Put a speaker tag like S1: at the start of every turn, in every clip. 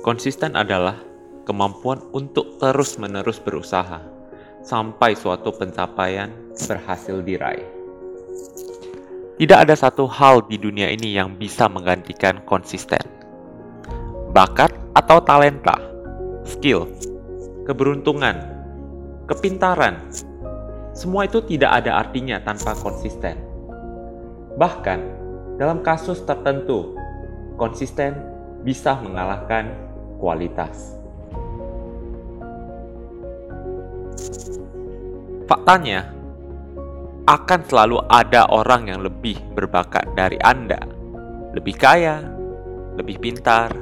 S1: Konsisten adalah kemampuan untuk terus-menerus berusaha sampai suatu pencapaian berhasil diraih. Tidak ada satu hal di dunia ini yang bisa menggantikan konsisten. Bakat atau talenta, skill, keberuntungan, kepintaran, semua itu tidak ada artinya tanpa konsisten. Bahkan, dalam kasus tertentu, konsisten bisa mengalahkan kualitas. Faktanya, akan selalu ada orang yang lebih berbakat dari Anda, lebih kaya, lebih pintar,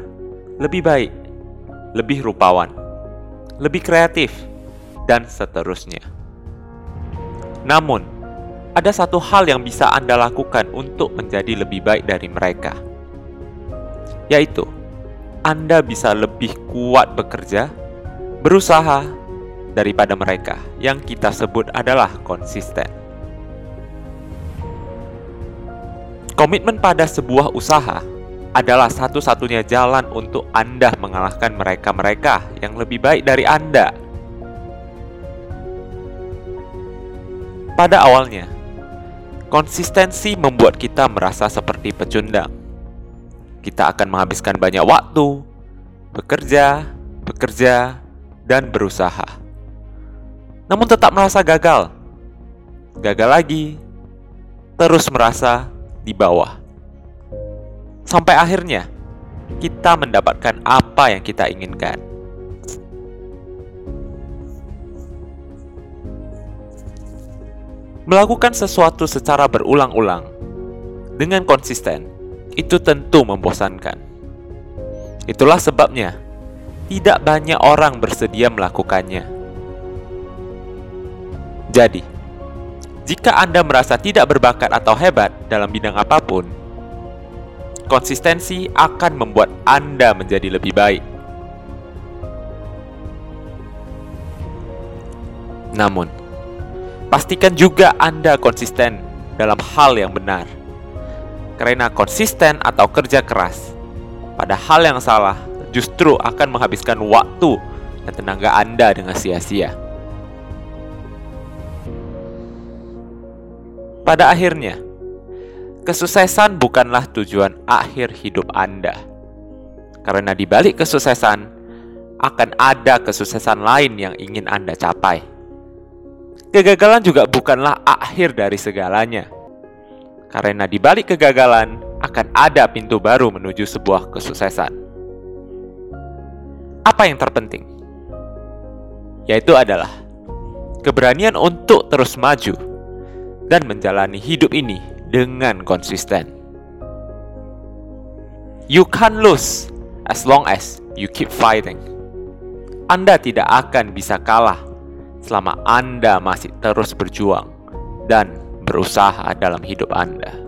S1: lebih baik, lebih rupawan, lebih kreatif, dan seterusnya. Namun, ada satu hal yang bisa Anda lakukan untuk menjadi lebih baik dari mereka, yaitu anda bisa lebih kuat bekerja, berusaha daripada mereka yang kita sebut adalah konsisten. Komitmen pada sebuah usaha adalah satu-satunya jalan untuk Anda mengalahkan mereka-mereka yang lebih baik dari Anda. Pada awalnya, konsistensi membuat kita merasa seperti pecundang kita akan menghabiskan banyak waktu bekerja, bekerja, dan berusaha. Namun tetap merasa gagal. Gagal lagi, terus merasa di bawah. Sampai akhirnya kita mendapatkan apa yang kita inginkan. Melakukan sesuatu secara berulang-ulang dengan konsisten itu tentu membosankan. Itulah sebabnya tidak banyak orang bersedia melakukannya. Jadi, jika Anda merasa tidak berbakat atau hebat dalam bidang apa pun, konsistensi akan membuat Anda menjadi lebih baik. Namun, pastikan juga Anda konsisten dalam hal yang benar karena konsisten atau kerja keras pada hal yang salah justru akan menghabiskan waktu dan tenaga Anda dengan sia-sia. Pada akhirnya, kesuksesan bukanlah tujuan akhir hidup Anda. Karena di balik kesuksesan akan ada kesuksesan lain yang ingin Anda capai. Kegagalan juga bukanlah akhir dari segalanya karena di balik kegagalan akan ada pintu baru menuju sebuah kesuksesan. Apa yang terpenting? Yaitu adalah keberanian untuk terus maju dan menjalani hidup ini dengan konsisten. You can't lose as long as you keep fighting. Anda tidak akan bisa kalah selama Anda masih terus berjuang dan berusaha dalam hidup Anda.